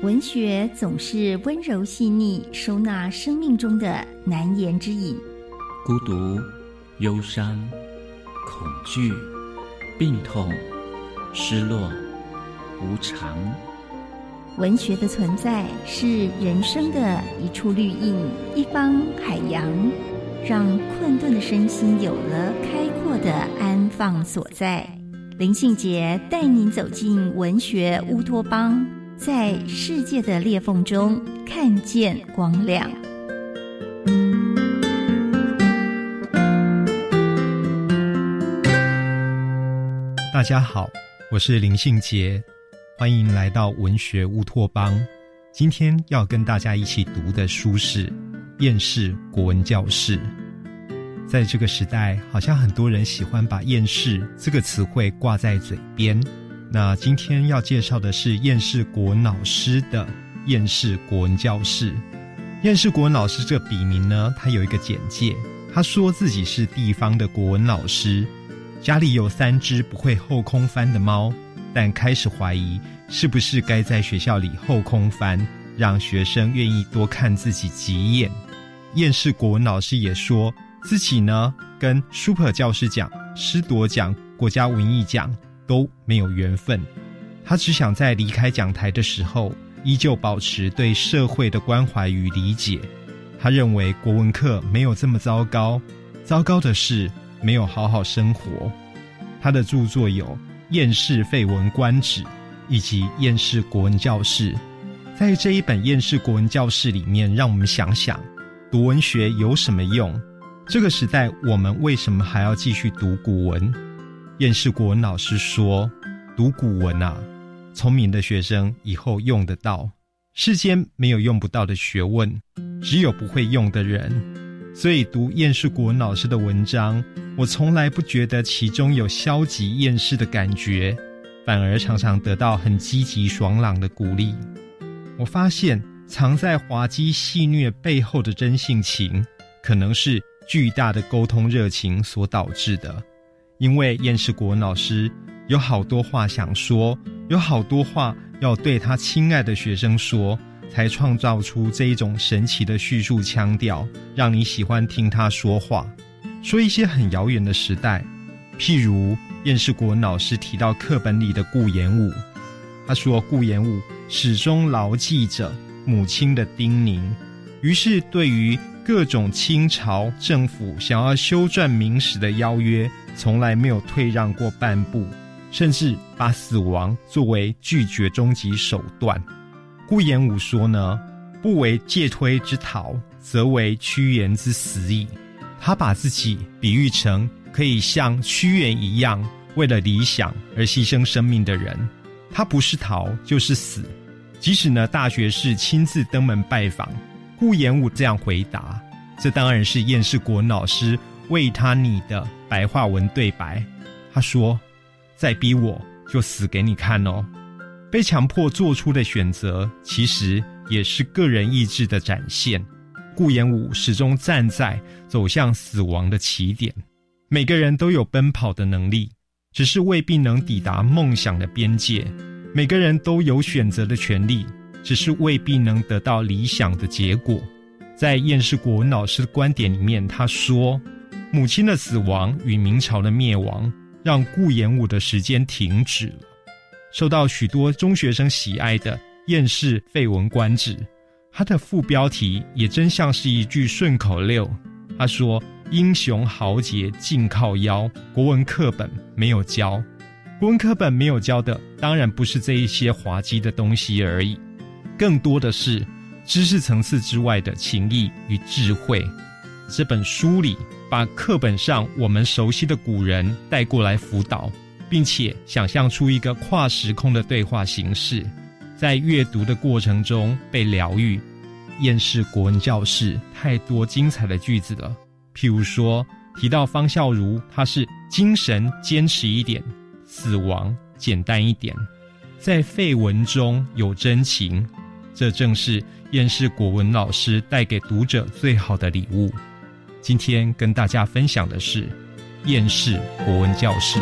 文学总是温柔细腻，收纳生命中的难言之隐。孤独、忧伤、恐惧、病痛、失落、无常。文学的存在是人生的一处绿荫，一方海洋，让困顿的身心有了开阔的安放所在。林信杰带您走进文学乌托邦，在世界的裂缝中看见光亮。大家好，我是林信杰。欢迎来到文学乌托邦。今天要跟大家一起读的书是《厌世国文教室》。在这个时代，好像很多人喜欢把“厌世”这个词汇挂在嘴边。那今天要介绍的是燕世国文老师的《燕世国文教室》。燕世国文老师这个笔名呢，他有一个简介，他说自己是地方的国文老师，家里有三只不会后空翻的猫。但开始怀疑，是不是该在学校里后空翻，让学生愿意多看自己几眼。燕世国文老师也说自己呢，跟 Super 教师讲、师铎奖、国家文艺奖都没有缘分。他只想在离开讲台的时候，依旧保持对社会的关怀与理解。他认为国文课没有这么糟糕，糟糕的是没有好好生活。他的著作有。厌世废文观止，以及厌世国文教室，在这一本厌世国文教室里面，让我们想想读文学有什么用？这个时代，我们为什么还要继续读古文？厌世国文老师说：“读古文啊，聪明的学生以后用得到。世间没有用不到的学问，只有不会用的人。”所以读厌世国文老师的文章，我从来不觉得其中有消极厌世的感觉，反而常常得到很积极爽朗的鼓励。我发现藏在滑稽戏谑背后的真性情，可能是巨大的沟通热情所导致的。因为燕世国文老师有好多话想说，有好多话要对他亲爱的学生说。才创造出这一种神奇的叙述腔调，让你喜欢听他说话，说一些很遥远的时代，譬如燕世国文老师提到课本里的顾炎武，他说顾炎武始终牢记着母亲的叮咛，于是对于各种清朝政府想要修撰明史的邀约，从来没有退让过半步，甚至把死亡作为拒绝终极手段。顾炎武说呢：“不为介推之逃，则为屈原之死矣。”他把自己比喻成可以像屈原一样，为了理想而牺牲生命的人。他不是逃就是死。即使呢，大学士亲自登门拜访，顾炎武这样回答：“这当然是燕世国老师为他拟的白话文对白。”他说：“再逼我就死给你看哦。”被强迫做出的选择，其实也是个人意志的展现。顾炎武始终站在走向死亡的起点。每个人都有奔跑的能力，只是未必能抵达梦想的边界。每个人都有选择的权利，只是未必能得到理想的结果。在燕世国文老师的观点里面，他说：“母亲的死亡与明朝的灭亡，让顾炎武的时间停止了。”受到许多中学生喜爱的《燕世废文观止》，它的副标题也真像是一句顺口溜。他说：“英雄豪杰尽靠腰，国文课本没有教。国文课本没有教的，当然不是这一些滑稽的东西而已，更多的是知识层次之外的情谊与智慧。这本书里把课本上我们熟悉的古人带过来辅导。”并且想象出一个跨时空的对话形式，在阅读的过程中被疗愈。厌世国文教室太多精彩的句子了，譬如说提到方孝孺，他是精神坚持一点，死亡简单一点，在废文中有真情，这正是燕世国文老师带给读者最好的礼物。今天跟大家分享的是燕世国文教室。